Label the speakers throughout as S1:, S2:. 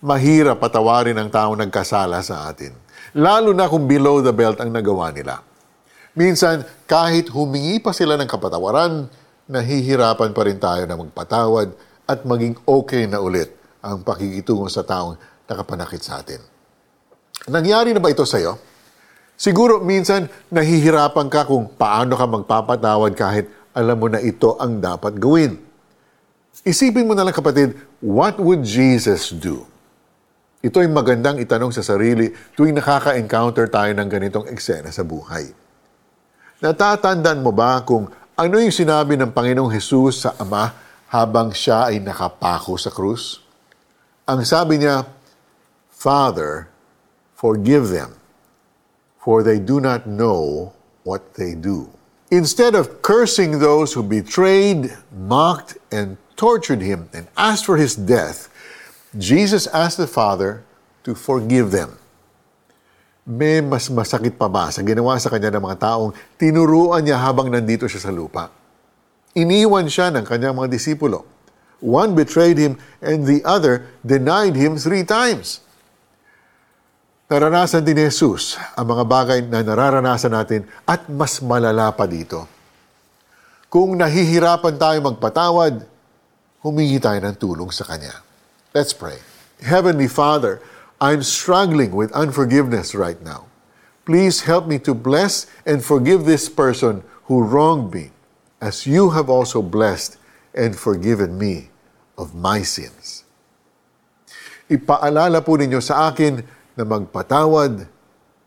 S1: mahirap patawarin ang taong nagkasala sa atin. Lalo na kung below the belt ang nagawa nila. Minsan, kahit humingi pa sila ng kapatawaran, nahihirapan pa rin tayo na magpatawad at maging okay na ulit ang pakikitungo sa taong nakapanakit sa atin. Nangyari na ba ito sa iyo? Siguro minsan nahihirapan ka kung paano ka magpapatawad kahit alam mo na ito ang dapat gawin. Isipin mo na lang kapatid, what would Jesus do? Ito ay magandang itanong sa sarili tuwing nakaka-encounter tayo ng ganitong eksena sa buhay. Natatandaan mo ba kung ano yung sinabi ng Panginoong Hesus sa Ama habang siya ay nakapako sa krus? Ang sabi niya, Father, forgive them, for they do not know what they do. Instead of cursing those who betrayed, mocked, and tortured him and asked for his death, Jesus asked the Father to forgive them. May mas masakit pa ba sa ginawa sa kanya ng mga taong tinuruan niya habang nandito siya sa lupa? Iniwan siya ng kanyang mga disipulo. One betrayed him and the other denied him three times. Naranasan din ni Jesus ang mga bagay na nararanasan natin at mas malala pa dito. Kung nahihirapan tayo magpatawad, humingi tayo ng tulong sa Kanya. Let's pray. Heavenly Father, I'm struggling with unforgiveness right now. Please help me to bless and forgive this person who wronged me, as you have also blessed and forgiven me of my sins. Ipaalala po ninyo sa akin na magpatawad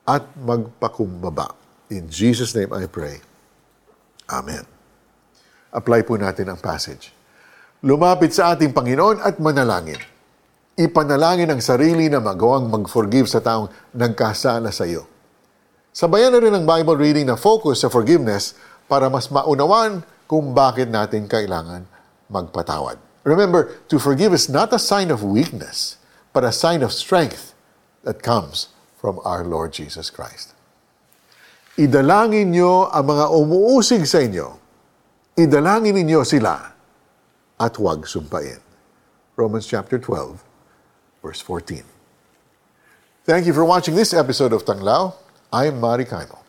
S1: at magpakumbaba. In Jesus' name I pray. Amen. Apply po natin ang passage. Lumapit sa ating Panginoon at manalangin. Ipanalangin ang sarili na magawang mag-forgive sa taong nagkasala sa iyo. Sabayan na rin ang Bible reading na focus sa forgiveness para mas maunawan kung bakit natin kailangan magpatawad. Remember, to forgive is not a sign of weakness, but a sign of strength that comes from our Lord Jesus Christ. Idalangin niyo ang mga umuusig sa inyo. Idalangin ninyo sila at huwag sumpain. Romans chapter 12, verse 14. Thank you for watching this episode of Tanglao. I'm Mari Kaimo.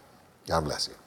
S1: God bless you.